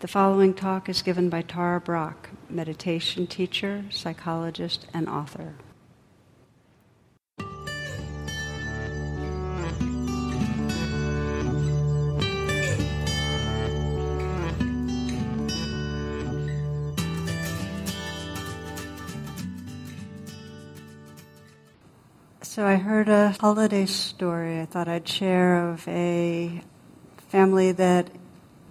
The following talk is given by Tara Brach, meditation teacher, psychologist, and author. So I heard a holiday story I thought I'd share of a family that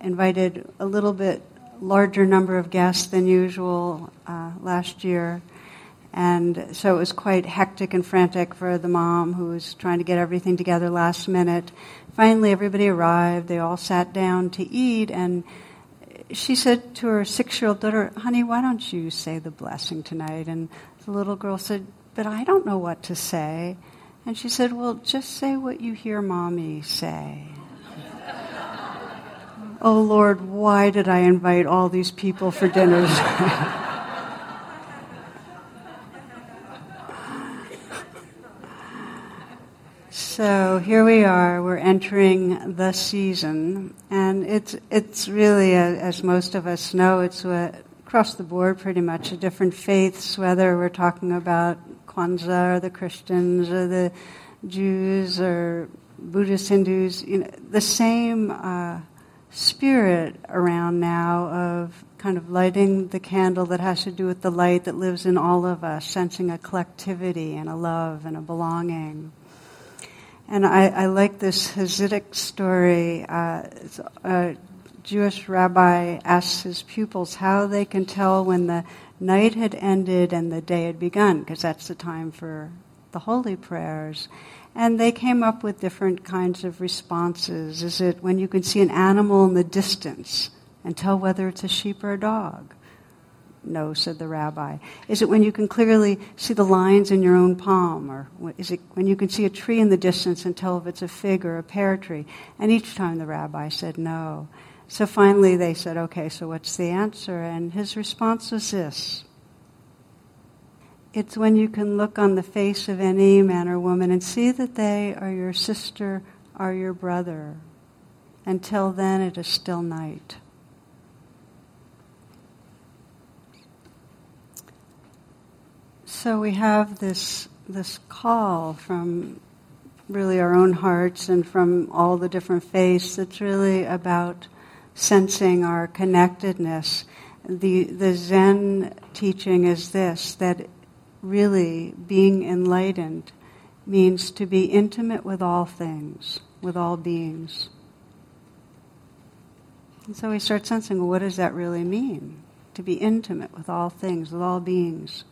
invited a little bit larger number of guests than usual uh, last year. And so it was quite hectic and frantic for the mom who was trying to get everything together last minute. Finally, everybody arrived. They all sat down to eat. And she said to her six year old daughter, Honey, why don't you say the blessing tonight? And the little girl said, But I don't know what to say. And she said, Well, just say what you hear mommy say. Oh Lord, why did I invite all these people for dinners? so here we are, we're entering the season, and it's, it's really, as most of us know, it's across the board pretty much, A different faiths, whether we're talking about Kwanzaa or the Christians or the Jews or Buddhist Hindus, you know, the same. Uh, spirit around now of kind of lighting the candle that has to do with the light that lives in all of us, sensing a collectivity and a love and a belonging. And I, I like this Hasidic story. Uh, a Jewish rabbi asks his pupils how they can tell when the night had ended and the day had begun, because that's the time for the holy prayers. And they came up with different kinds of responses. Is it when you can see an animal in the distance and tell whether it's a sheep or a dog? No, said the rabbi. Is it when you can clearly see the lines in your own palm? Or is it when you can see a tree in the distance and tell if it's a fig or a pear tree? And each time the rabbi said no. So finally they said, okay, so what's the answer? And his response was this it's when you can look on the face of any man or woman and see that they are your sister or your brother. Until then, it is still night. So we have this, this call from really our own hearts and from all the different faiths that's really about sensing our connectedness. The, the Zen teaching is this that really being enlightened means to be intimate with all things, with all beings. And so we start sensing, well, what does that really mean? To be intimate with all things, with all beings.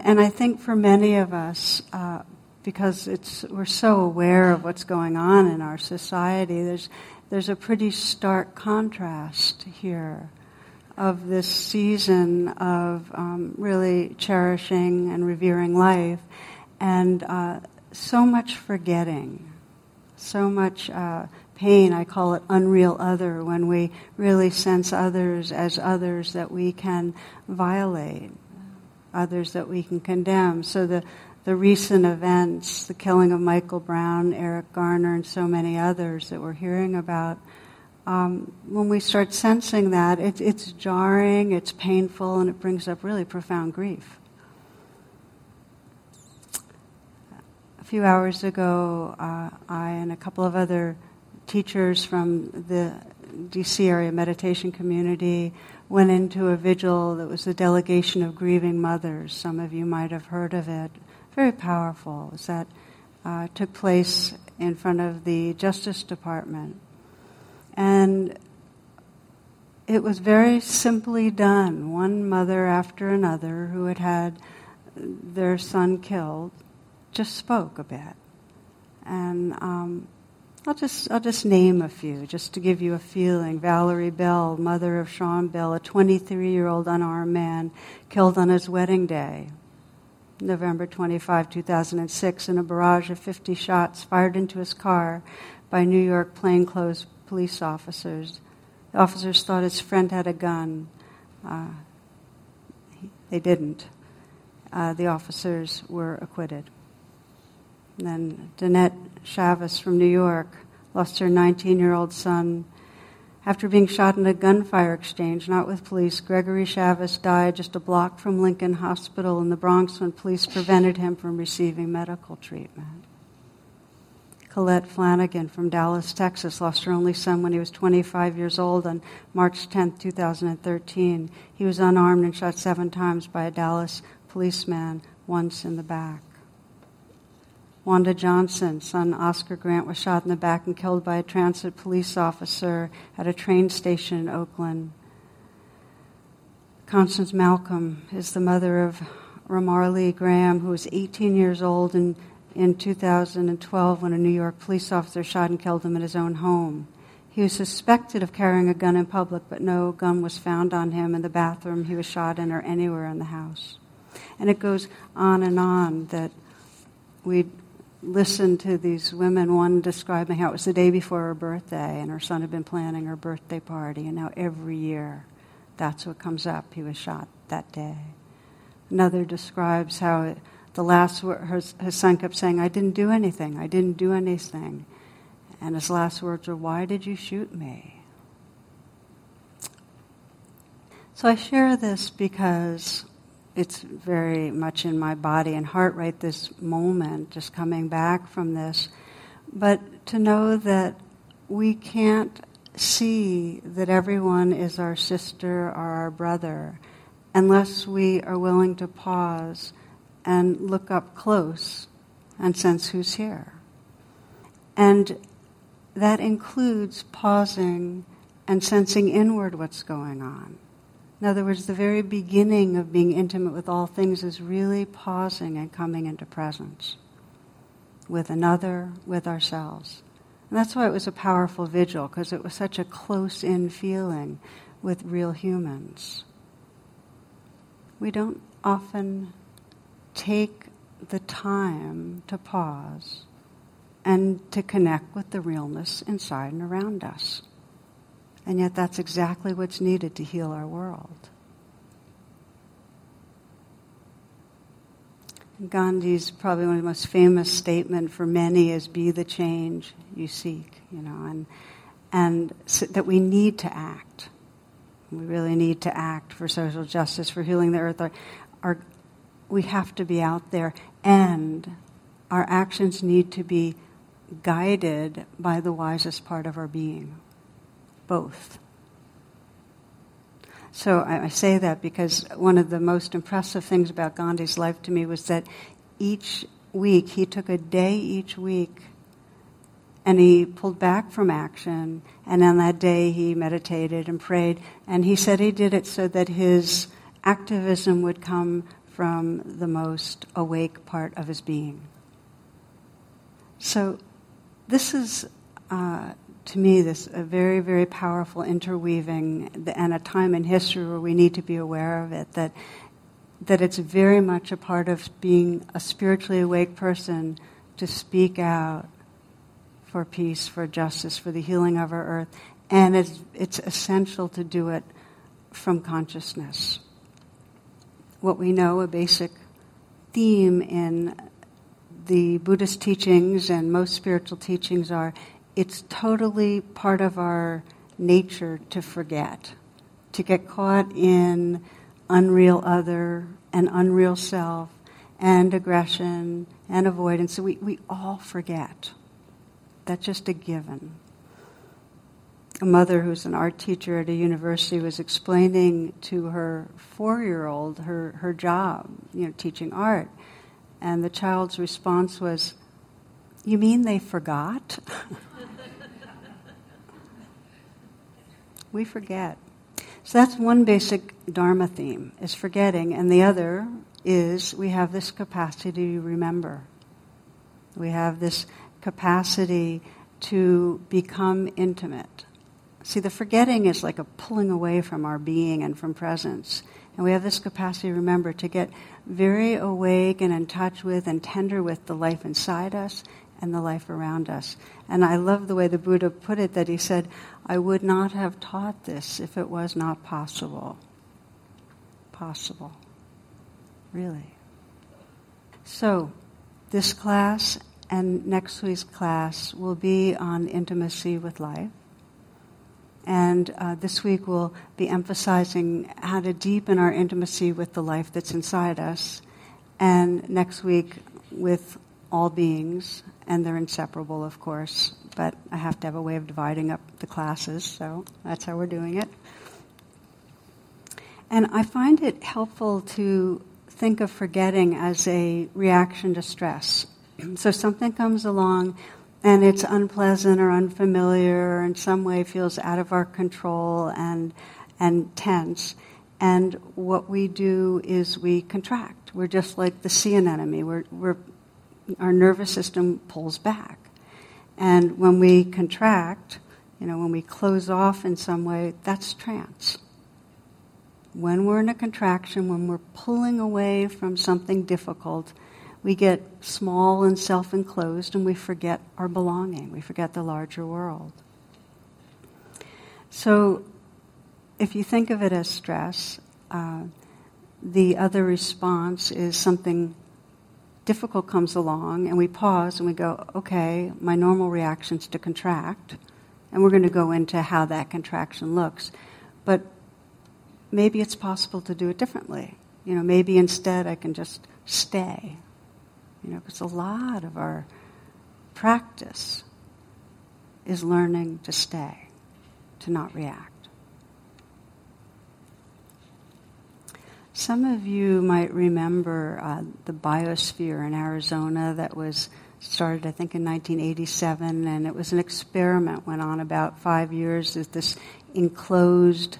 And I think for many of us, uh, because it's, we're so aware of what's going on in our society, there's, there's a pretty stark contrast here of this season of um, really cherishing and revering life, and uh, so much forgetting, so much uh, pain. I call it unreal other when we really sense others as others that we can violate, others that we can condemn. So the the recent events, the killing of Michael Brown, Eric Garner, and so many others that we're hearing about um, when we start sensing that, it, it's jarring, it's painful, and it brings up really profound grief. A few hours ago, uh, I and a couple of other teachers from the DC area meditation community went into a vigil that was a delegation of grieving mothers. Some of you might have heard of it. Very powerful. It was that uh, took place in front of the Justice Department. And it was very simply done. One mother after another who had had their son killed just spoke a bit. And um, I'll just I'll just name a few just to give you a feeling. Valerie Bell, mother of Sean Bell, a 23-year-old unarmed man killed on his wedding day, November 25, 2006, in a barrage of 50 shots fired into his car by New York plainclothes police officers. The officers thought his friend had a gun. Uh, they didn't. Uh, the officers were acquitted. And then Danette Chavez from New York lost her 19 year old son After being shot in a gunfire exchange, not with police, Gregory Chavez died just a block from Lincoln Hospital in the Bronx when police prevented him from receiving medical treatment. Colette Flanagan from Dallas, Texas, lost her only son when he was 25 years old on March 10, 2013. He was unarmed and shot seven times by a Dallas policeman, once in the back. Wanda Johnson, son Oscar Grant, was shot in the back and killed by a transit police officer at a train station in Oakland. Constance Malcolm is the mother of Ramarley Graham, who was 18 years old in, in 2012 when a New York police officer shot and killed him in his own home. He was suspected of carrying a gun in public, but no gun was found on him in the bathroom he was shot in or anywhere in the house. And it goes on and on that we listened to these women, one describing how it was the day before her birthday and her son had been planning her birthday party, and now every year that's what comes up. He was shot that day. Another describes how it, the last word, her, his son kept saying, I didn't do anything, I didn't do anything. And his last words were, Why did you shoot me? So I share this because it's very much in my body and heart right this moment, just coming back from this. But to know that we can't see that everyone is our sister or our brother unless we are willing to pause and look up close and sense who's here. And that includes pausing and sensing inward what's going on. In other words, the very beginning of being intimate with all things is really pausing and coming into presence with another, with ourselves. And that's why it was a powerful vigil, because it was such a close in feeling with real humans. We don't often take the time to pause and to connect with the realness inside and around us. And yet, that's exactly what's needed to heal our world. Gandhi's probably one of the most famous statement for many is "Be the change you seek," you know, and and so that we need to act. We really need to act for social justice, for healing the earth. Our, our, we have to be out there, and our actions need to be guided by the wisest part of our being both. So I, say that because one of the most impressive things about Gandhi's life to me was that each week, he took a day each week and he pulled back from action. And on that day, he meditated and prayed. And he said he did it so that his activism would come from the most awake part of his being. So, this is uh, to me, this a very, very powerful interweaving and a time in history where we need to be aware of it. That that it's very much a part of being a spiritually awake person to speak out for peace, for justice, for the healing of our earth, and it's it's essential to do it from consciousness. What we know, a basic theme in the Buddhist teachings and most spiritual teachings are it's totally part of our nature to forget, to get caught in unreal other and unreal self and aggression and avoidance. So we, we all forget. That's just a given. A mother who's an art teacher at a university was explaining to her four year old her, her job, you know, teaching art. And the child's response was, You mean they forgot? we forget. So that's one basic Dharma theme, is forgetting. And the other is we have this capacity to remember. We have this capacity to become intimate. See, the forgetting is like a pulling away from our being and from presence. And we have this capacity, remember, to get very awake and in touch with and tender with the life inside us and the life around us. And I love the way the Buddha put it that he said, I would not have taught this if it was not possible. Possible. Really. So, this class and next week's class will be on intimacy with life. And uh, this week we'll be emphasizing how to deepen our intimacy with the life that's inside us. And next week with all beings, and they're inseparable, of course, but I have to have a way of dividing up the classes, so that's how we're doing it. And I find it helpful to think of forgetting as a reaction to stress. so something comes along and it's unpleasant or unfamiliar or in some way feels out of our control and, and tense. And what we do is we contract. We're just like the sea anemone. We're, we're, our nervous system pulls back. And when we contract, you know, when we close off in some way, that's trance. When we're in a contraction, when we're pulling away from something difficult, we get small and self enclosed and we forget our belonging. We forget the larger world. So, if you think of it as stress, uh, the other response is something difficult comes along and we pause and we go, okay, my normal reaction is to contract. And we're going to go into how that contraction looks. But maybe it's possible to do it differently. You know, maybe instead I can just stay. You know, because a lot of our practice is learning to stay, to not react. Some of you might remember uh, the biosphere in Arizona that was started, I think, in 1987, and it was an experiment, went on about five years, with this enclosed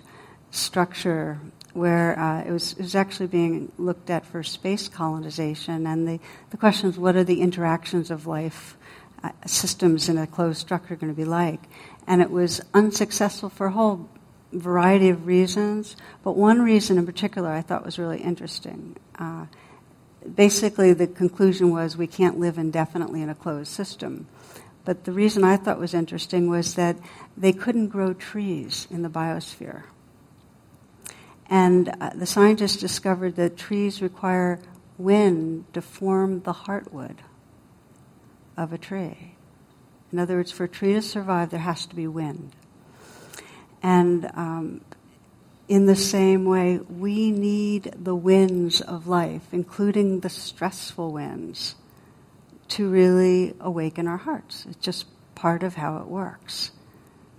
structure where uh, it, was, it was actually being looked at for space colonization. And the, the question is, what are the interactions of life uh, systems in a closed structure going to be like? And it was unsuccessful for a whole variety of reasons, but one reason in particular I thought was really interesting. Uh, basically, the conclusion was we can't live indefinitely in a closed system. But the reason I thought was interesting was that they couldn't grow trees in the biosphere. And uh, the scientists discovered that trees require wind to form the heartwood of a tree. In other words, for a tree to survive, there has to be wind. And um, in the same way, we need the winds of life, including the stressful winds, to really awaken our hearts. It's just part of how it works.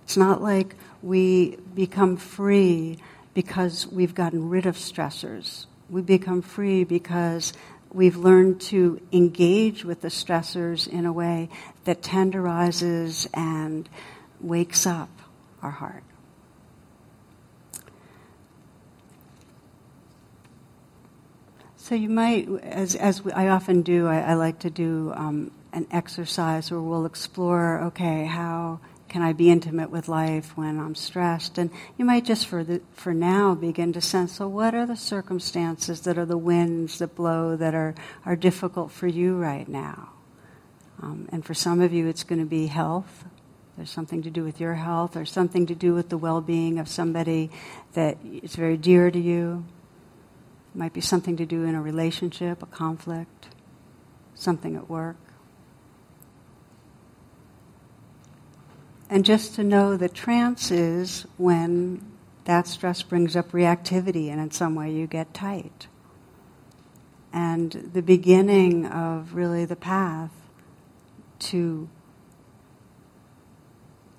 It's not like we become free because we've gotten rid of stressors. We become free because we've learned to engage with the stressors in a way that tenderizes and wakes up our heart. So you might, as, as I often do, I, I like to do um, an exercise where we'll explore, okay, how can I be intimate with life when I'm stressed? And you might just for, the, for now begin to sense, so what are the circumstances that are the winds that blow that are, are difficult for you right now? Um, and for some of you, it's going to be health. There's something to do with your health or something to do with the well-being of somebody that is very dear to you. It might be something to do in a relationship, a conflict, something at work. And just to know that trance is when that stress brings up reactivity and in some way you get tight. And the beginning of really the path to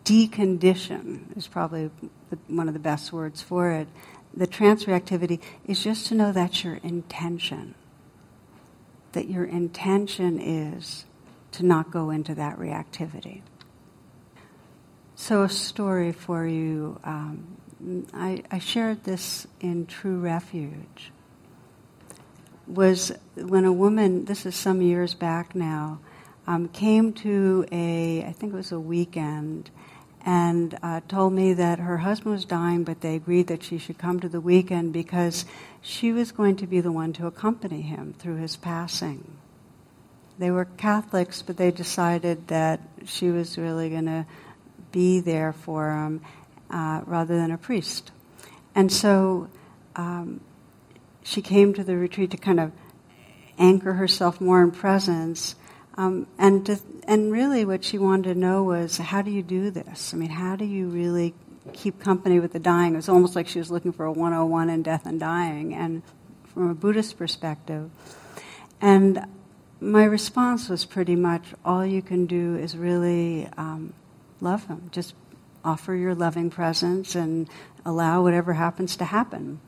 decondition is probably the, one of the best words for it the trance reactivity is just to know that's your intention. That your intention is to not go into that reactivity. So, a story for you. Um, I, I shared this in True Refuge. Was when a woman, this is some years back now, um, came to a, I think it was a weekend, and uh, told me that her husband was dying, but they agreed that she should come to the weekend because she was going to be the one to accompany him through his passing. They were Catholics, but they decided that she was really going to be there for him uh, rather than a priest. And so um, she came to the retreat to kind of anchor herself more in presence um, and, to, and really, what she wanted to know was how do you do this? I mean, how do you really keep company with the dying. It was almost like she was looking for a 101 in death and dying, and from a Buddhist perspective. And my response was pretty much all you can do is really um, love him. Just offer your loving presence and allow whatever happens to happen.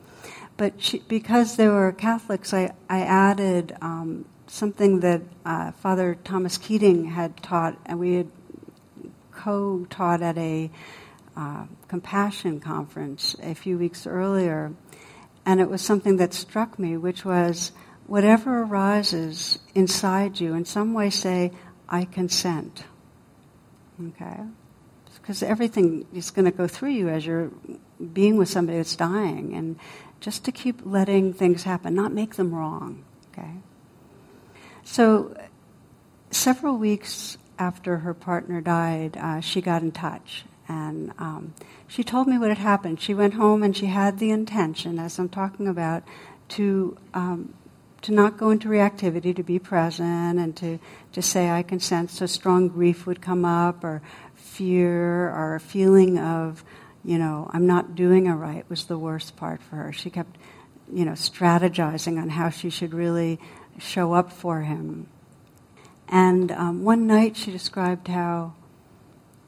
But she, because they were Catholics, I, I added um, something that uh, Father Thomas Keating had taught, and we had co taught at a uh, compassion conference a few weeks earlier. And it was something that struck me, which was whatever arises inside you, in some way say, I consent. Okay? Because everything is going to go through you as you're being with somebody that's dying. And just to keep letting things happen, not make them wrong. Okay? So, several weeks after her partner died, uh, she got in touch. And um, she told me what had happened. She went home and she had the intention, as I'm talking about, to um, to not go into reactivity, to be present, and to to say I consent. So strong grief would come up, or fear, or a feeling of you know, I'm not doing it right was the worst part for her. She kept, you know, strategizing on how she should really show up for him. And um, one night she described how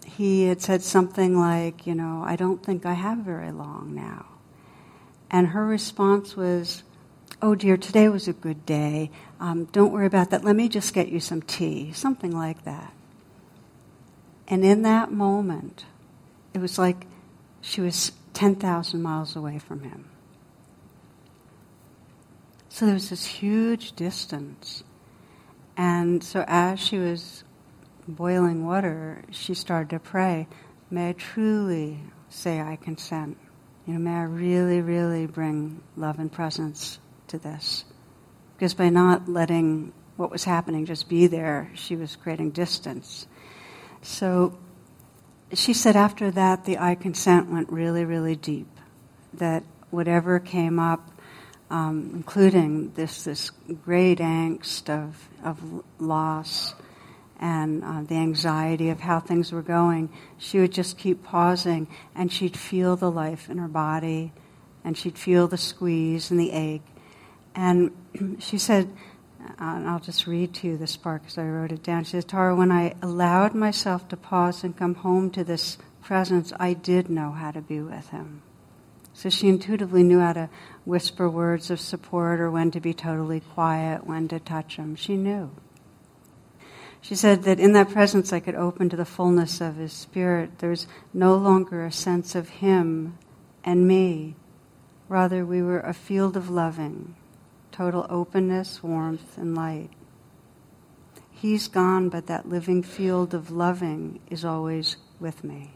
he had said something like, you know, I don't think I have very long now. And her response was, oh dear, today was a good day. Um, don't worry about that. Let me just get you some tea. Something like that. And in that moment, it was like she was 10,000 miles away from him. So there was this huge distance. And so as she was boiling water, she started to pray, May I truly say I consent. You know, may I really, really bring love and presence to this. Because by not letting what was happening just be there, she was creating distance. So she said after that, the I consent went really, really deep. That whatever came up, um, including this this great angst of of loss and uh, the anxiety of how things were going, she would just keep pausing, and she'd feel the life in her body, and she'd feel the squeeze and the ache, and she said Uh, and I'll just read to you this part because I wrote it down. She says, Tara, when I allowed myself to pause and come home to this presence, I did know how to be with him. So she intuitively knew how to whisper words of support or when to be totally quiet, when to touch him. She knew. She said that in that presence I could open to the fullness of his spirit. There's no longer a sense of him and me. Rather, we were a field of loving, total openness, warmth, and light. He's gone, but that living field of loving is always with me.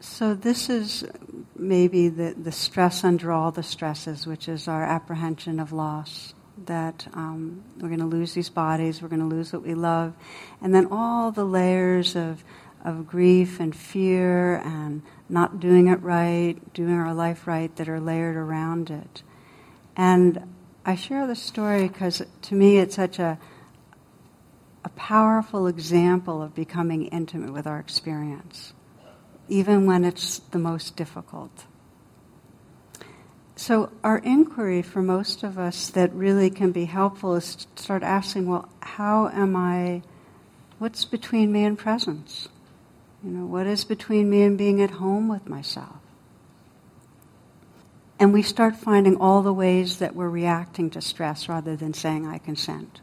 So, this is maybe the, the stress under all the stresses, which is our apprehension of loss. That um, we're going to lose these bodies, we're going to lose what we love. And then all the layers of of grief and fear and not doing it right, doing our life right that are layered around it. And I share this story because to me it's such a, a powerful example of becoming intimate with our experience, even when it's the most difficult. So, our inquiry for most of us that really can be helpful is to start asking, well, how am I, what's between me and presence? You know, what is between me and being at home with myself? And we start finding all the ways that we're reacting to stress rather than saying, I consent.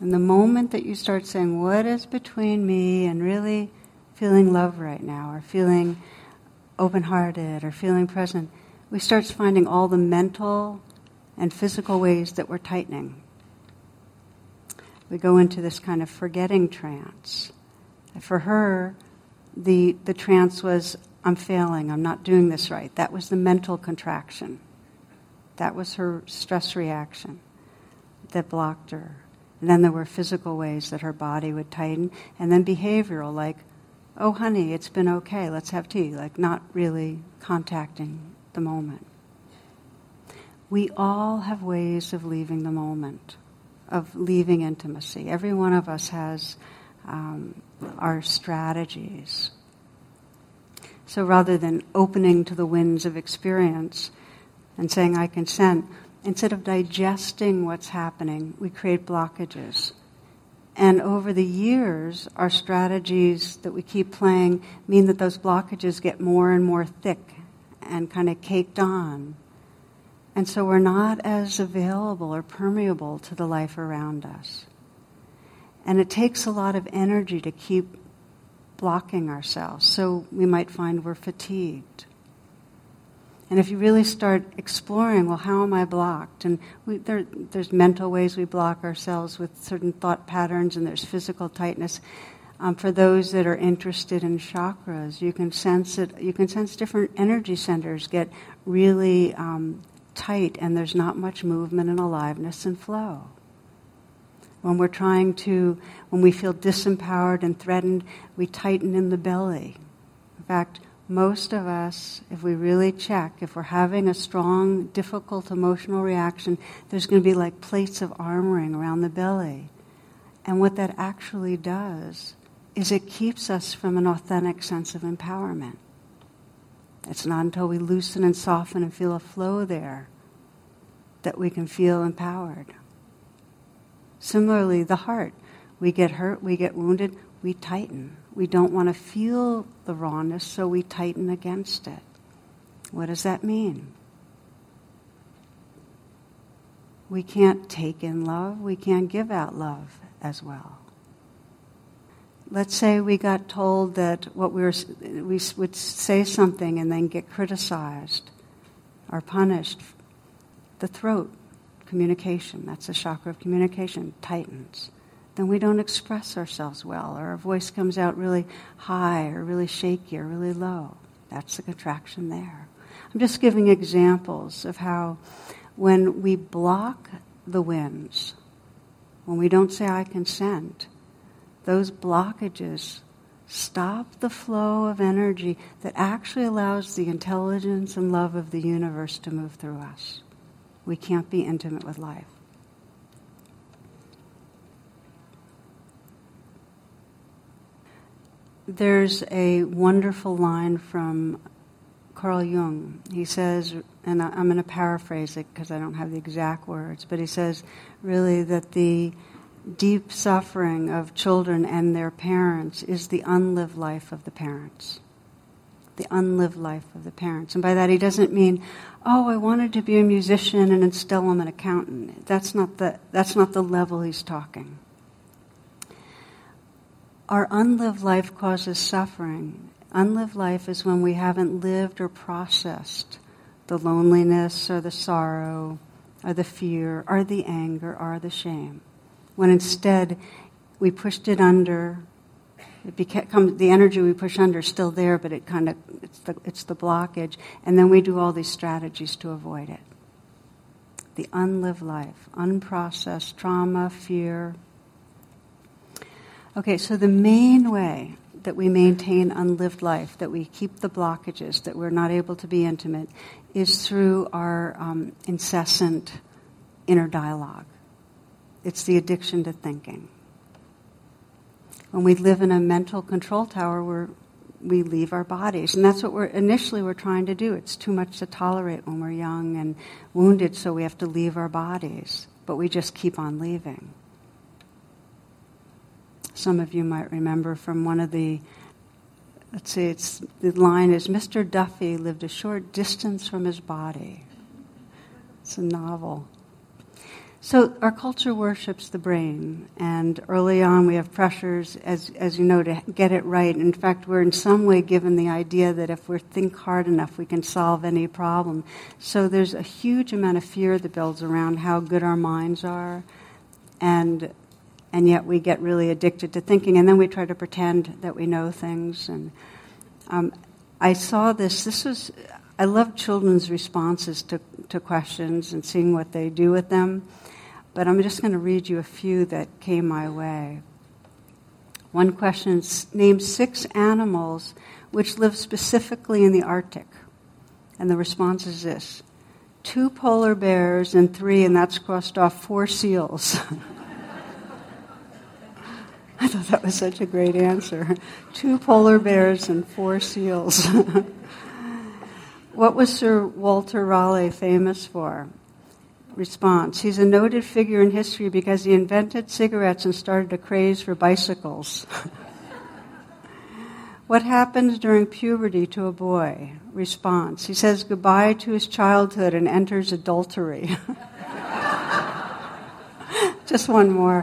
And the moment that you start saying, What is between me and really feeling love right now, or feeling open hearted, or feeling present, we start finding all the mental and physical ways that we're tightening. We go into this kind of forgetting trance for her, the, the trance was, I'm failing, I'm not doing this right. That was the mental contraction. That was her stress reaction that blocked her. And then there were physical ways that her body would tighten, and then behavioral, like, oh, honey, it's been okay, let's have tea, like not really contacting the moment. We all have ways of leaving the moment, of leaving intimacy. Every one of us has um, our strategies. So rather than opening to the winds of experience and saying, I consent, instead of digesting what's happening, we create blockages. And over the years, our strategies that we keep playing mean that those blockages get more and more thick and kind of caked on. And so we're not as available or permeable to the life around us. And it takes a lot of energy to keep blocking ourselves. So we might find we're fatigued. And if you really start exploring, well, how am I blocked? And we, there, there's mental ways we block ourselves with certain thought patterns, and there's physical tightness. Um, for those that are interested in chakras, you can sense it. You can sense different energy centers get really um, tight, and there's not much movement and aliveness and flow. When we're trying to, when we feel disempowered and threatened, we tighten in the belly. In fact, most of us, if we really check, if we're having a strong, difficult emotional reaction, there's going to be like plates of armoring around the belly. And what that actually does is it keeps us from an authentic sense of empowerment. It's not until we loosen and soften and feel a flow there that we can feel empowered. Similarly, the heart. We get hurt, we get wounded, we tighten. We don't want to feel the rawness, so we tighten against it. What does that mean? We can't take in love, we can't give out love as well. Let's say we got told that what we, were, we would say something and then get criticized or punished. The throat, communication, that's the chakra of communication, tightens then we don't express ourselves well, or our voice comes out really high, or really shaky, or really low. That's the contraction there. I'm just giving examples of how when we block the winds, when we don't say I consent, those blockages stop the flow of energy that actually allows the intelligence and love of the universe to move through us. We can't be intimate with life. There's a wonderful line from Carl Jung. He says, and I'm going to paraphrase it because I don't have the exact words, but he says really that the deep suffering of children and their parents is the unlived life of the parents. The unlived life of the parents. And by that, he doesn't mean, oh, I wanted to be a musician and instead I'm an accountant. That's not the, that's not the level he's talking our unlived life causes suffering. Unlived life is when we haven't lived or processed the loneliness or the sorrow or the fear or the anger or the shame. When instead we pushed it under, it becomes the energy we push under is still there, but it kind of, it's the, it's the blockage. And then we do all these strategies to avoid it. The unlived life, unprocessed trauma, fear, Okay, so the main way that we maintain unlived life, that we keep the blockages, that we're not able to be intimate, is through our um, incessant inner dialogue. It's the addiction to thinking. When we live in a mental control tower, we're, we leave our bodies. And that's what we're initially we're trying to do. It's too much to tolerate when we're young and wounded, so we have to leave our bodies. But we just keep on leaving. Some of you might remember from one of the, let's see, it's, the line is Mr. Duffy lived a short distance from his body. It's a novel. So our culture worships the brain, and early on we have pressures, as, as you know, to get it right. In fact, we're in some way given the idea that if we think hard enough, we can solve any problem. So there's a huge amount of fear that builds around how good our minds are, and and yet we get really addicted to thinking, and then we try to pretend that we know things. And um, I saw this. This was I love children's responses to, to questions and seeing what they do with them. But I'm just going to read you a few that came my way. One question name six animals which live specifically in the Arctic. And the response is this two polar bears and three, and that's crossed off, four seals. I thought that was such a great answer. Two polar bears and four seals. what was Sir Walter Raleigh famous for? Response He's a noted figure in history because he invented cigarettes and started a craze for bicycles. what happens during puberty to a boy? Response He says goodbye to his childhood and enters adultery. Just one more.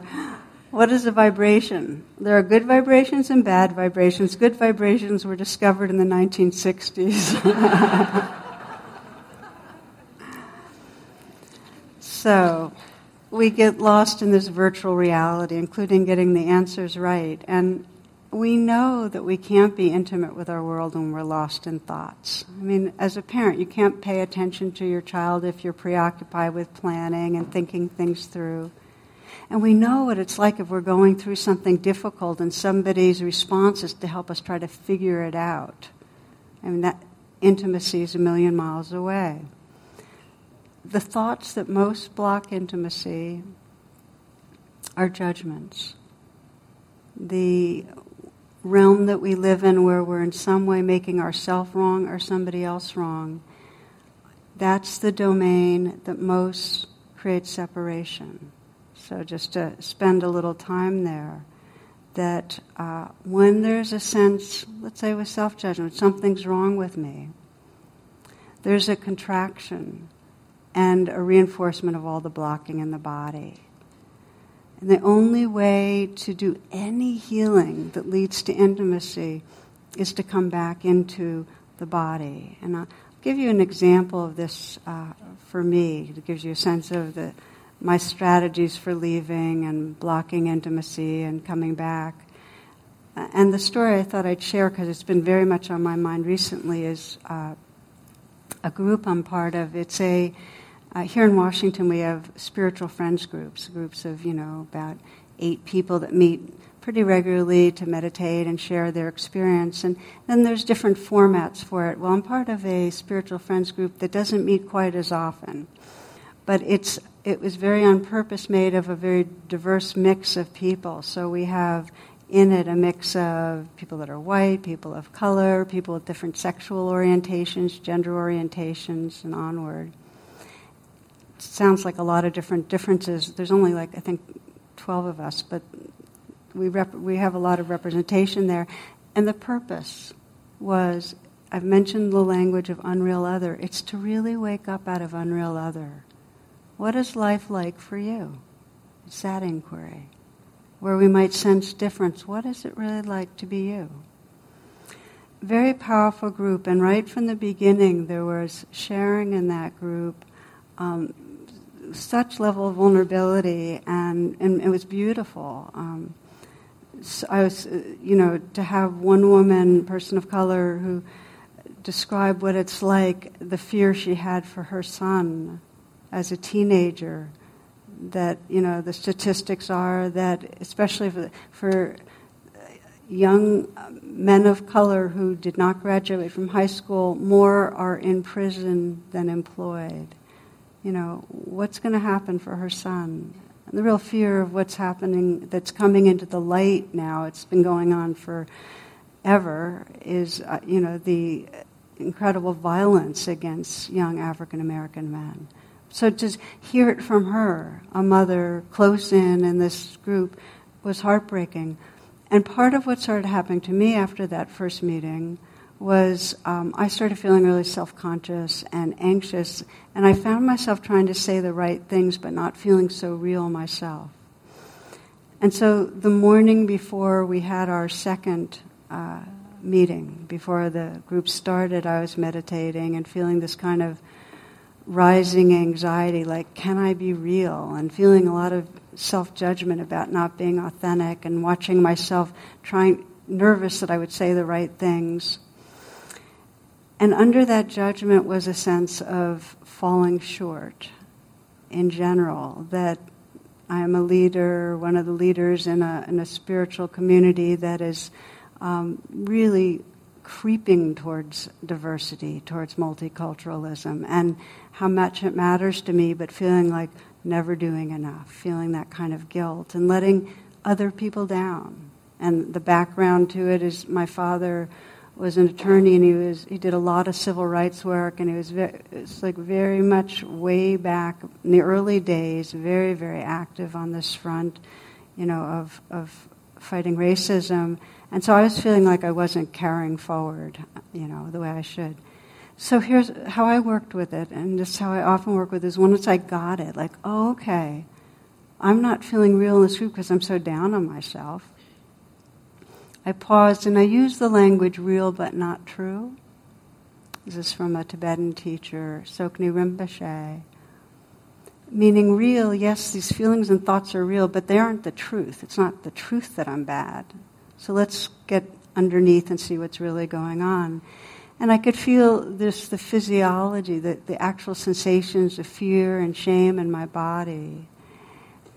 What is a vibration? There are good vibrations and bad vibrations. Good vibrations were discovered in the 1960s. so, we get lost in this virtual reality, including getting the answers right. And we know that we can't be intimate with our world when we're lost in thoughts. I mean, as a parent, you can't pay attention to your child if you're preoccupied with planning and thinking things through. And we know what it's like if we're going through something difficult and somebody's response is to help us try to figure it out. I mean, that intimacy is a million miles away. The thoughts that most block intimacy are judgments. The realm that we live in where we're in some way making ourselves wrong or somebody else wrong, that's the domain that most creates separation. So just to spend a little time there, that uh, when there's a sense, let's say with self judgment, something's wrong with me, there's a contraction and a reinforcement of all the blocking in the body. And the only way to do any healing that leads to intimacy is to come back into the body. And I'll give you an example of this uh, for me. It gives you a sense of the my strategies for leaving and blocking intimacy and coming back. And the story I thought I'd share, because it's been very much on my mind recently, is uh, a group I'm part of. It's a uh, here in Washington we have spiritual friends groups, groups of you know about eight people that meet pretty regularly to meditate and share their experience. And then there's different formats for it. Well, I'm part of a spiritual friends group that doesn't meet quite as often, but it's it was very on purpose made of a very diverse mix of people. So we have in it a mix of people that are white, people of color, people with different sexual orientations, gender orientations, and onward. Sounds like a lot of different differences. There's only like, I think, 12 of us, but we, rep- we have a lot of representation there. And the purpose was I've mentioned the language of unreal other. It's to really wake up out of unreal other what is life like for you? It's that inquiry. Where we might sense difference. What is it really like to be you? Very powerful group, and right from the beginning, there was sharing in that group um, such level of vulnerability, and, and it was beautiful. Um, so I was, you know, to have one woman, person of color, who described what it's like, the fear she had for her son as a teenager that you know the statistics are that especially for, for young men of color who did not graduate from high school more are in prison than employed you know what's going to happen for her son and the real fear of what's happening that's coming into the light now it's been going on for ever is uh, you know the incredible violence against young african american men so to hear it from her, a mother close in in this group, was heartbreaking. And part of what started happening to me after that first meeting was um, I started feeling really self conscious and anxious, and I found myself trying to say the right things but not feeling so real myself. And so the morning before we had our second uh, meeting, before the group started, I was meditating and feeling this kind of rising anxiety like, can I be real? And feeling a lot of self judgment about not being authentic and watching myself trying, nervous that I would say the right things. And under that judgment was a sense of falling short in general, that I am a leader, one of the leaders in a, in a spiritual community that is um, really creeping towards diversity, towards multiculturalism, and how much it matters to me, but feeling like never doing enough, feeling that kind of guilt, and letting other people down. And the background to it is my father was an attorney and he was he did a lot of civil rights work and he was very, it's like very much way back in the early days very very active on this front you know of of fighting racism. And so I was feeling like I wasn't carrying forward you know the way I should. So here's how I worked with it and this is how I often work with it is once I got it like oh, okay I'm not feeling real in this group because I'm so down on myself I paused and I used the language real but not true. This is from a Tibetan teacher, Tsoknyi Rinpoche. Meaning real, yes, these feelings and thoughts are real, but they aren't the truth. It's not the truth that I'm bad. So let's get underneath and see what's really going on. And I could feel this, the physiology, the, the actual sensations of fear and shame in my body.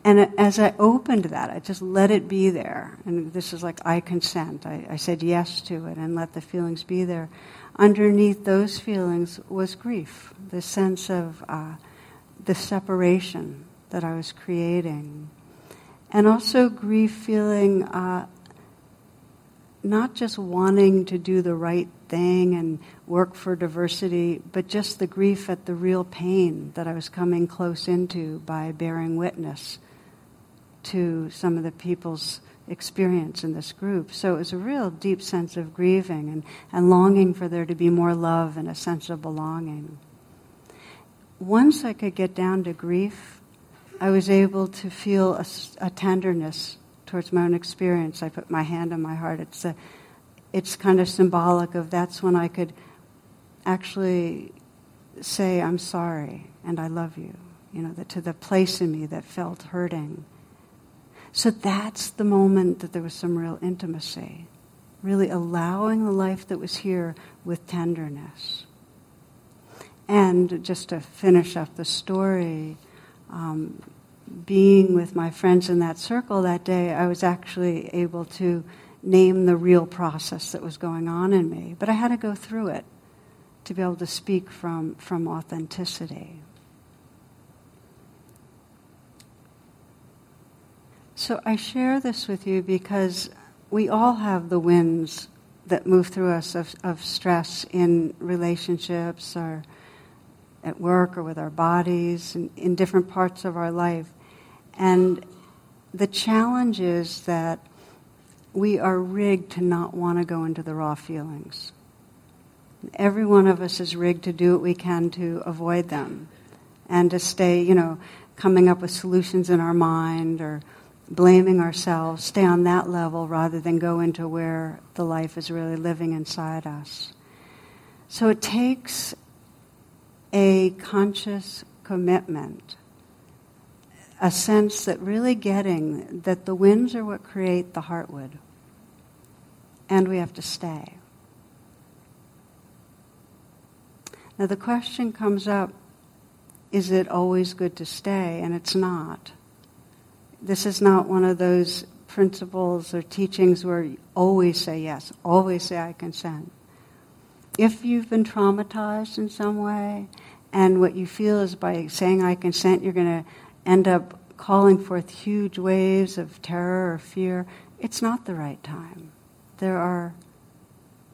And as I opened that, I just let it be there. And this is like I consent. I, I said yes to it and let the feelings be there. Underneath those feelings was grief, the sense of uh, the separation that I was creating. And also grief feeling uh, not just wanting to do the right thing and work for diversity, but just the grief at the real pain that I was coming close into by bearing witness to some of the people's experience in this group. So it was a real deep sense of grieving and, and longing for there to be more love and a sense of belonging. Once I could get down to grief, I was able to feel a, a tenderness towards my own experience. I put my hand on my heart. It's, a, it's kind of symbolic of that's when I could actually say, I'm sorry and I love you, you know, the, to the place in me that felt hurting. So that's the moment that there was some real intimacy, really allowing the life that was here with tenderness. And just to finish up the story, um, being with my friends in that circle that day, I was actually able to name the real process that was going on in me. But I had to go through it to be able to speak from, from authenticity. So I share this with you because we all have the winds that move through us of, of stress in relationships or at work or with our bodies and in different parts of our life. And the challenge is that we are rigged to not want to go into the raw feelings. Every one of us is rigged to do what we can to avoid them and to stay, you know, coming up with solutions in our mind or blaming ourselves, stay on that level rather than go into where the life is really living inside us. So it takes a conscious commitment, a sense that really getting that the winds are what create the heartwood, and we have to stay. Now the question comes up is it always good to stay? And it's not this is not one of those principles or teachings where you always say yes, always say I consent. If you've been traumatized in some way, and what you feel is by saying I consent, you're going to end up calling forth huge waves of terror or fear, it's not the right time. There are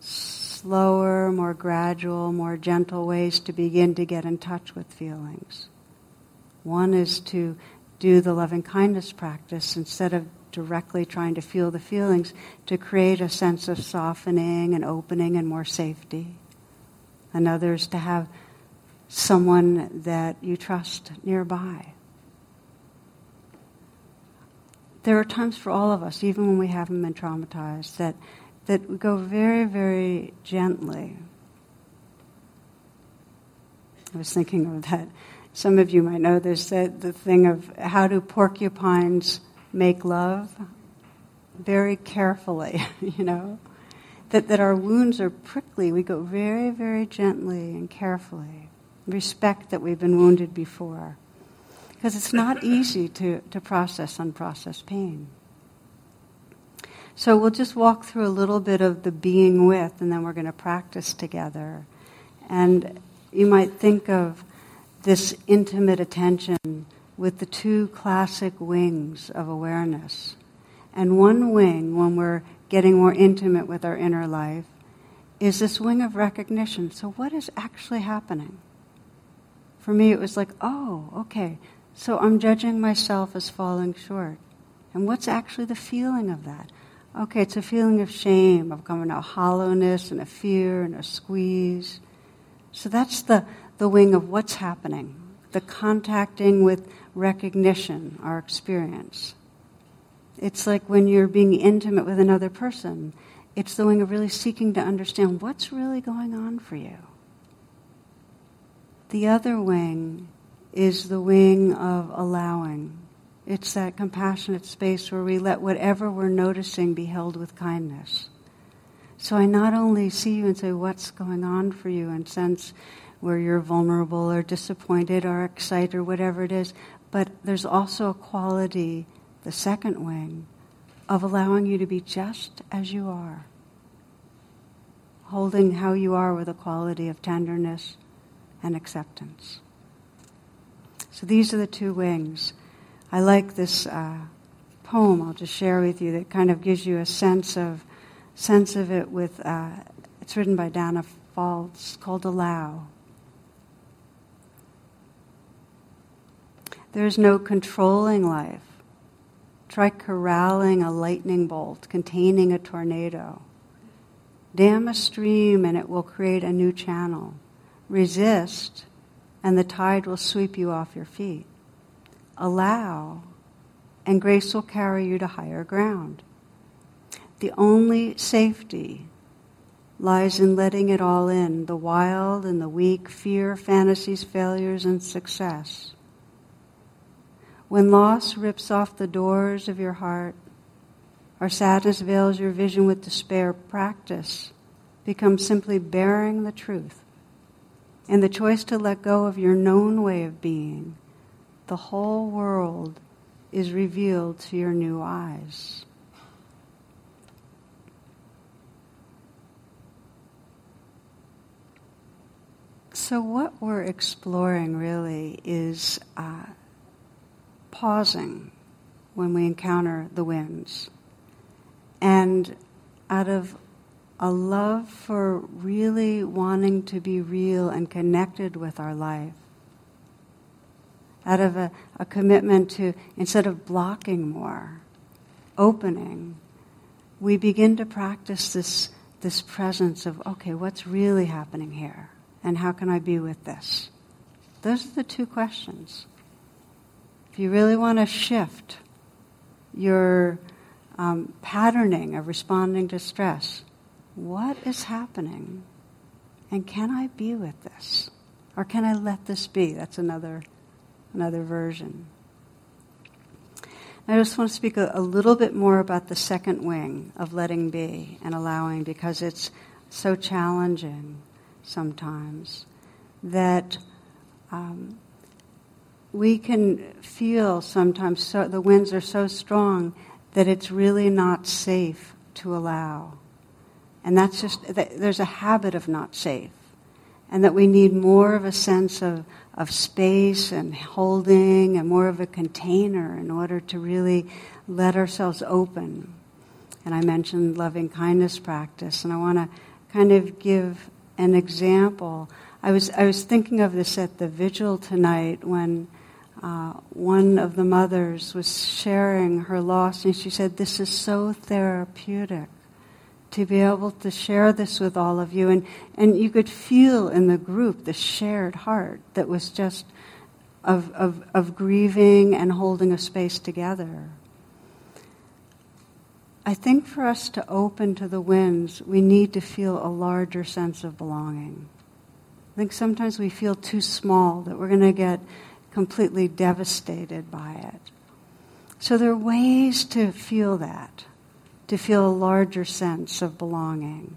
slower, more gradual, more gentle ways to begin to get in touch with feelings. One is to do the loving kindness practice instead of directly trying to feel the feelings to create a sense of softening and opening and more safety. Another is to have someone that you trust nearby. There are times for all of us, even when we haven't been traumatized, that, that we go very, very gently. I was thinking of that some of you might know this, that the thing of how do porcupines make love? Very carefully, you know. That, that our wounds are prickly. We go very, very gently and carefully. Respect that we've been wounded before. Because it's not easy to, to process unprocessed pain. So we'll just walk through a little bit of the being with, and then we're going to practice together. And you might think of this intimate attention with the two classic wings of awareness. And one wing, when we're getting more intimate with our inner life, is this wing of recognition. So, what is actually happening? For me, it was like, oh, okay, so I'm judging myself as falling short. And what's actually the feeling of that? Okay, it's a feeling of shame, of coming out hollowness and a fear and a squeeze. So that's the, the wing of what's happening, the contacting with recognition, our experience. It's like when you're being intimate with another person, it's the wing of really seeking to understand what's really going on for you. The other wing is the wing of allowing. It's that compassionate space where we let whatever we're noticing be held with kindness. So I not only see you and say, What's going on for you, and sense where you're vulnerable or disappointed or excited or whatever it is, but there's also a quality, the second wing, of allowing you to be just as you are. Holding how you are with a quality of tenderness and acceptance. So these are the two wings. I like this uh, poem I'll just share with you that kind of gives you a sense of sense of it with uh, it's written by Danna Faulds called Allow. There's no controlling life. Try corralling a lightning bolt containing a tornado. Dam a stream and it will create a new channel. Resist and the tide will sweep you off your feet. Allow, and grace will carry you to higher ground. The only safety lies in letting it all in the wild and the weak, fear, fantasies, failures, and success. When loss rips off the doors of your heart, or sadness veils your vision with despair, practice becomes simply bearing the truth and the choice to let go of your known way of being, the whole world is revealed to your new eyes. So, what we're exploring really is uh, pausing when we encounter the winds. And out of a love for really wanting to be real and connected with our life. Out of a, a commitment to, instead of blocking more, opening, we begin to practice this, this presence of, okay, what's really happening here? And how can I be with this? Those are the two questions. If you really want to shift your um, patterning of responding to stress, what is happening? And can I be with this? Or can I let this be? That's another, another version. I just want to speak a, a, little bit more about the second wing of letting be and allowing because it's so challenging sometimes that um, we can feel sometimes so, the winds are so strong that it's really not safe to allow. And that's just, there's a habit of not safe. And that we need more of a sense of, of space and holding and more of a container in order to really let ourselves open. And I mentioned loving kindness practice, and I want to kind of give an example. I was, I was thinking of this at the vigil tonight when uh, one of the mothers was sharing her loss, and she said, This is so therapeutic to be able to share this with all of you. And, and you could feel in the group the shared heart that was just of, of, of grieving and holding a space together. I think for us to open to the winds, we need to feel a larger sense of belonging. I think sometimes we feel too small, that we're going to get completely devastated by it. So there are ways to feel that to feel a larger sense of belonging.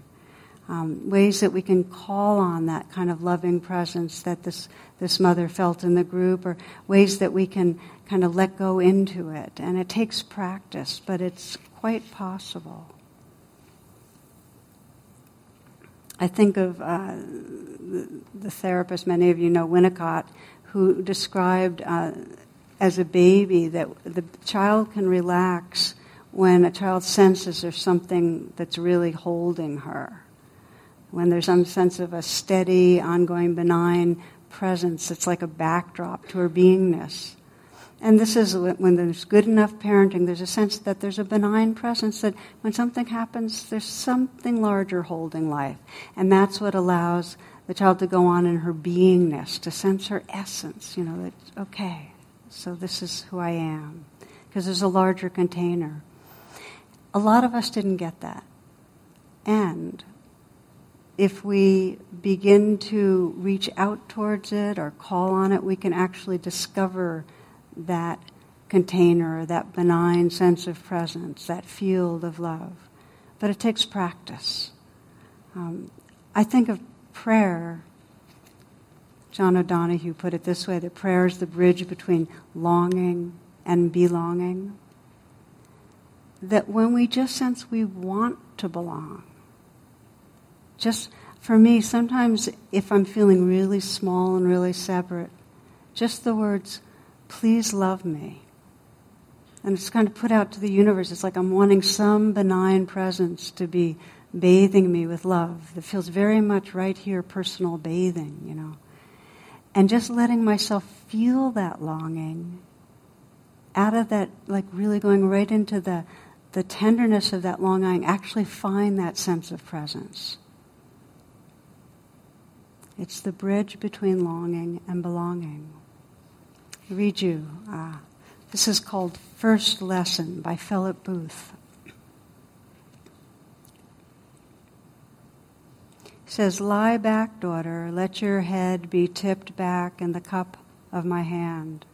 Um, ways that we can call on that kind of loving presence that this, this mother felt in the group, or ways that we can kind of let go into it. And it takes practice, but it's quite possible. I think of uh, the, the, therapist, many of you know Winnicott, who described uh, as a baby that the child can relax when a child senses there's something that's really holding her. When there's some sense of a steady, ongoing, benign presence that's like a backdrop to her beingness. And this is when there's good enough parenting, there's a sense that there's a benign presence that when something happens, there's something larger holding life. And that's what allows the child to go on in her beingness, to sense her essence, you know, that, okay, so this is who I am. Because there's a larger container. A lot of us didn't get that. And if we begin to reach out towards it or call on it, we can actually discover that container, that benign sense of presence, that field of love. But it takes practice. Um, I think of prayer, John O'Donohue put it this way that prayer is the bridge between longing and belonging. That when we just sense we want to belong, just for me, sometimes if I'm feeling really small and really separate, just the words, please love me. And it's kind of put out to the universe. It's like I'm wanting some benign presence to be bathing me with love that feels very much right here, personal bathing, you know. And just letting myself feel that longing out of that, like really going right into the, the tenderness of that longing, actually find that sense of presence. It's the bridge between longing and belonging. I read you. Uh, this is called First Lesson by Philip Booth. Says, Lie back, daughter, let your head be tipped back in the cup of my hand,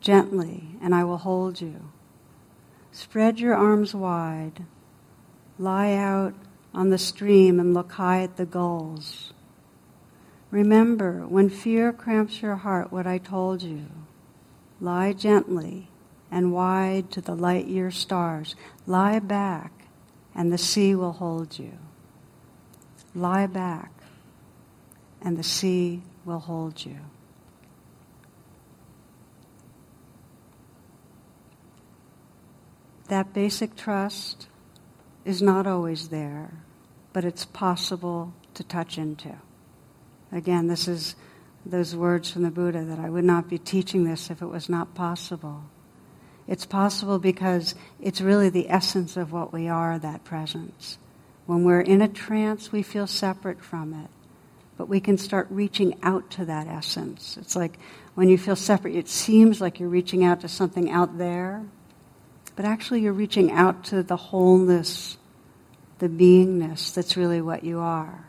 gently, and I will hold you. Spread your arms wide. Lie out on the stream and look high at the gulls. Remember, when fear cramps your heart, what I told you. Lie gently and wide to the light year stars. Lie back, and the sea will hold you. Lie back, and the sea will hold you. That basic trust is not always there, but it's possible to touch into. Again, this is those words from the Buddha that I would not be teaching this if it was not possible. It's possible because it's really the essence of what we are, that presence. When we're in a trance, we feel separate from it. But we can start reaching out to that essence. It's like when you feel separate, it seems like you're reaching out to something out there, but actually you're reaching out to the wholeness, the beingness that's really what you are.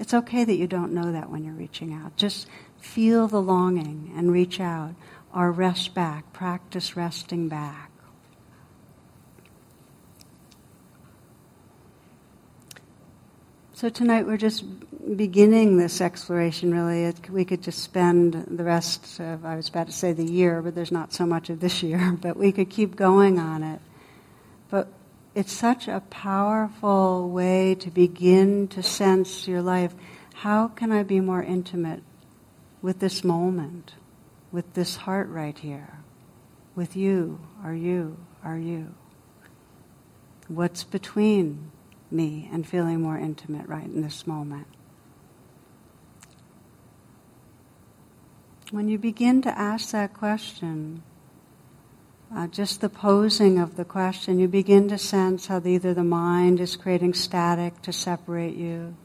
It's okay that you don't know that when you're reaching out. Just feel the longing and reach out or rest back. Practice resting back. So tonight we're just beginning this exploration, really. It, we could just spend the rest of, I was about to say the year, but there's not so much of this year, but we could keep going on it. But it's such a powerful way to begin to sense your life. How can I be more intimate with this moment, with this heart right here, with you, are you, are you? What's between me and feeling more intimate right in this moment? When you begin to ask that question, uh, just the posing of the question, you begin to sense how the, either the mind is creating static to separate you,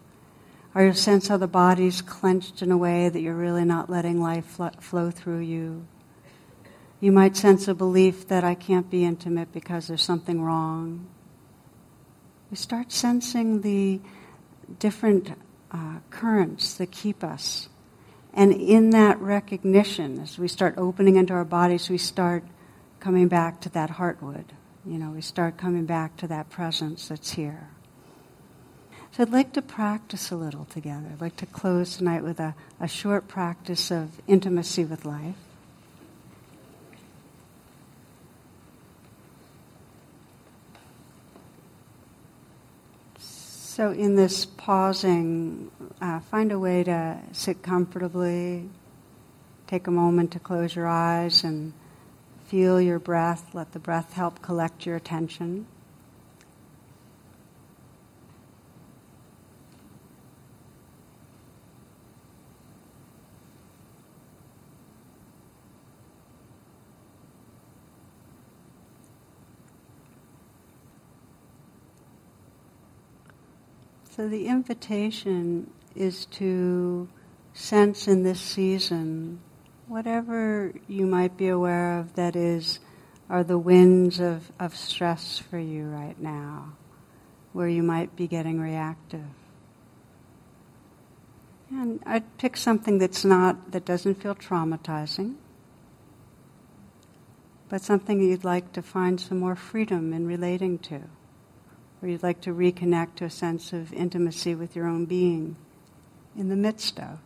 or you sense how the body's clenched in a way that you're really not letting life fl- flow through you. You might sense a belief that I can't be intimate because there's something wrong. We start sensing the different uh, currents that keep us. And in that recognition, as we start opening into our bodies, we start coming back to that heartwood. You know, we start coming back to that presence that's here. So I'd like to practice a little together. I'd like to close tonight with a, a short practice of intimacy with life. So, in this pausing, uh, find a way to sit comfortably, take a moment to close your eyes and feel your breath. Let the breath help collect your attention. So the invitation is to sense in this season whatever you might be aware of that is are the winds of, of stress for you right now, where you might be getting reactive. And I'd pick something that's not, that doesn't feel traumatizing, but something you'd like to find some more freedom in relating to or you'd like to reconnect to a sense of intimacy with your own being in the midst of.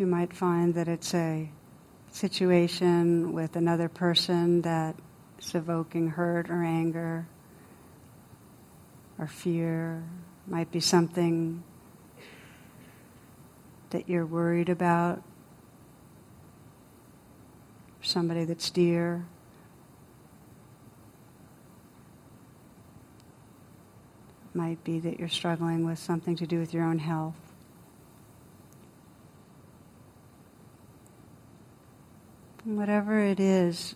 You might find that it's a situation with another person that is evoking hurt or anger or fear. Might be something that you're worried about, somebody that's dear. Might be that you're struggling with something to do with your own health. whatever it is,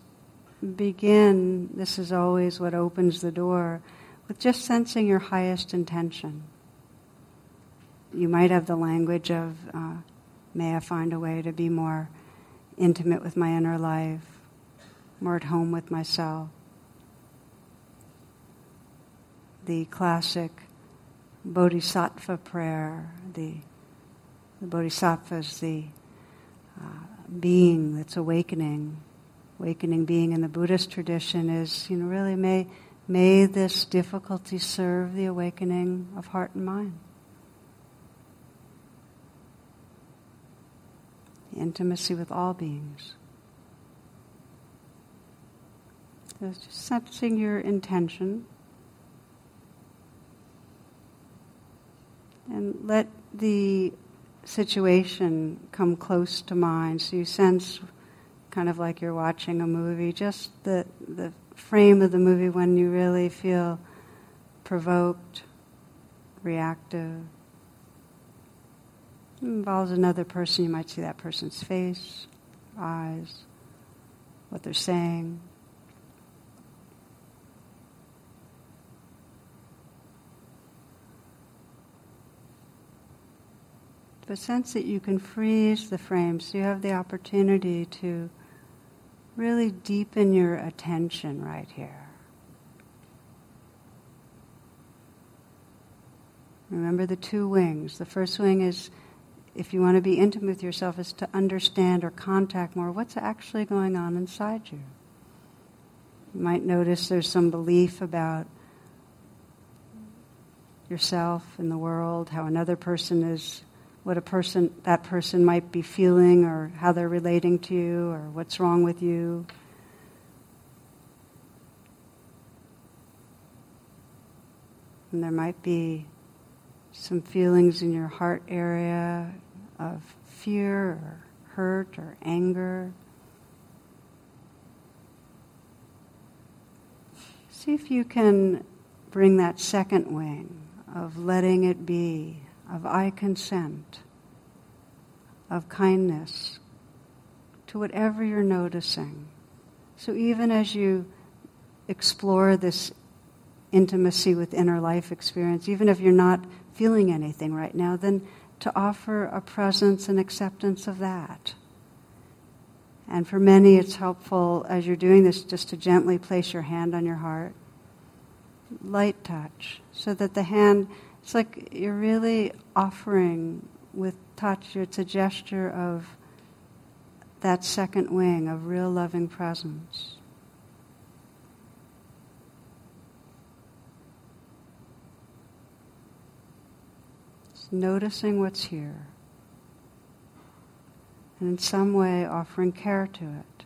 begin, this is always what opens the door, with just sensing your highest intention you might have the language of, uh, may I find a way to be more intimate with my inner life, more at home with myself. The classic bodhisattva prayer, the, the bodhisattva is the uh, being that's awakening. Awakening being in the Buddhist tradition is, you know, really may, may this difficulty serve the awakening of heart and mind. Intimacy with all beings. So just sensing your intention. And let the situation come close to mind. So you sense, kind of like you're watching a movie, just the, the frame of the movie when you really feel provoked, reactive, involves another person, you might see that person's face, eyes, what they're saying. But sense that you can freeze the frame so you have the opportunity to really deepen your attention right here. Remember the two wings. The first wing is if you want to be intimate with yourself, is to understand or contact more what's actually going on inside you. You might notice there's some belief about yourself and the world, how another person is, what a person, that person might be feeling, or how they're relating to you, or what's wrong with you. And there might be some feelings in your heart area of fear or hurt or anger. See if you can bring that second wing of letting it be, of I consent, of kindness to whatever you're noticing. So even as you explore this intimacy with inner life experience, even if you're not feeling anything right now, then to offer a presence and acceptance of that. And for many, it's helpful as you're doing this just to gently place your hand on your heart. Light touch, so that the hand, it's like you're really offering with touch, it's a gesture of that second wing of real loving presence. noticing what's here, and in some way offering care to it.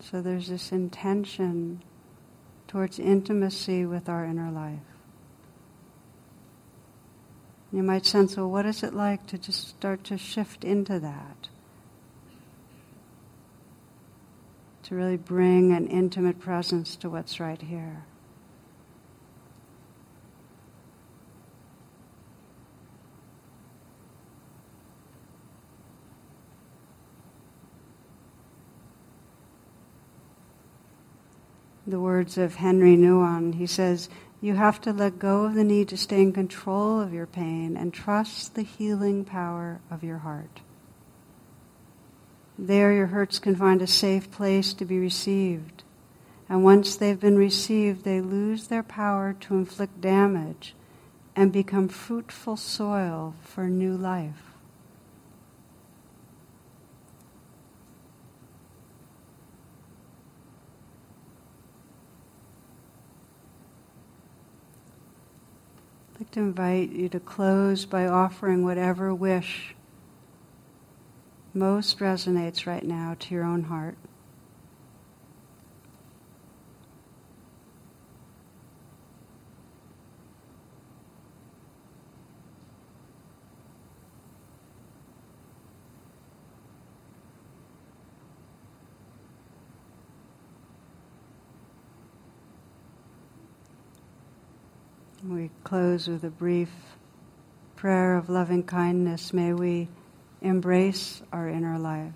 So there's this intention towards intimacy with our inner life. You might sense, well, what is it like to just start to shift into that? To really bring an intimate presence to what's right here. the words of Henri Nouwen. He says, You have to let go of the need to stay in control of your pain and trust the healing power of your heart. There, your hurts can find a safe place to be received. And once they've been received, they lose their power to inflict damage and become fruitful soil for new life. I'd like to invite you to close by offering whatever wish most resonates right now to your own heart. We close with a brief prayer of loving kindness. May we embrace our inner life.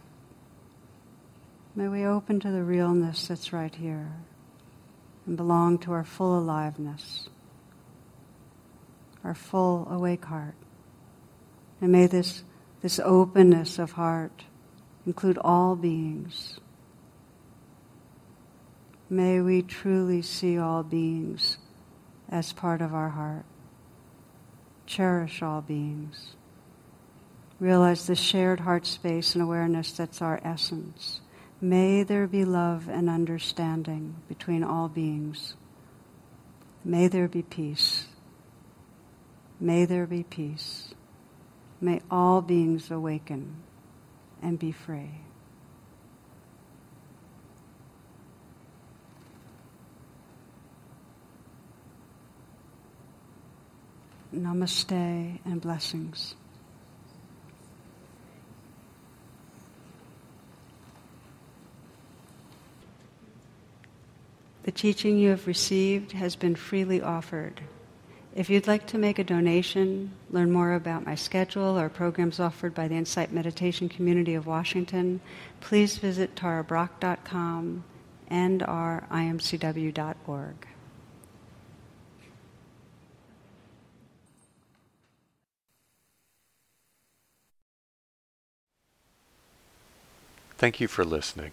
May we open to the realness that's right here and belong to our full aliveness, our full awake heart. And may this, this openness of heart include all beings. May we truly see all beings as part of our heart. Cherish all beings. Realize the shared heart space and awareness that's our essence. May there be love and understanding between all beings. May there be peace. May there be peace. May all beings awaken and be free. Namaste and blessings. The teaching you have received has been freely offered. If you'd like to make a donation, learn more about my schedule or programs offered by the Insight Meditation Community of Washington, please visit tarabrach.com and our imcw.org. Thank you for listening.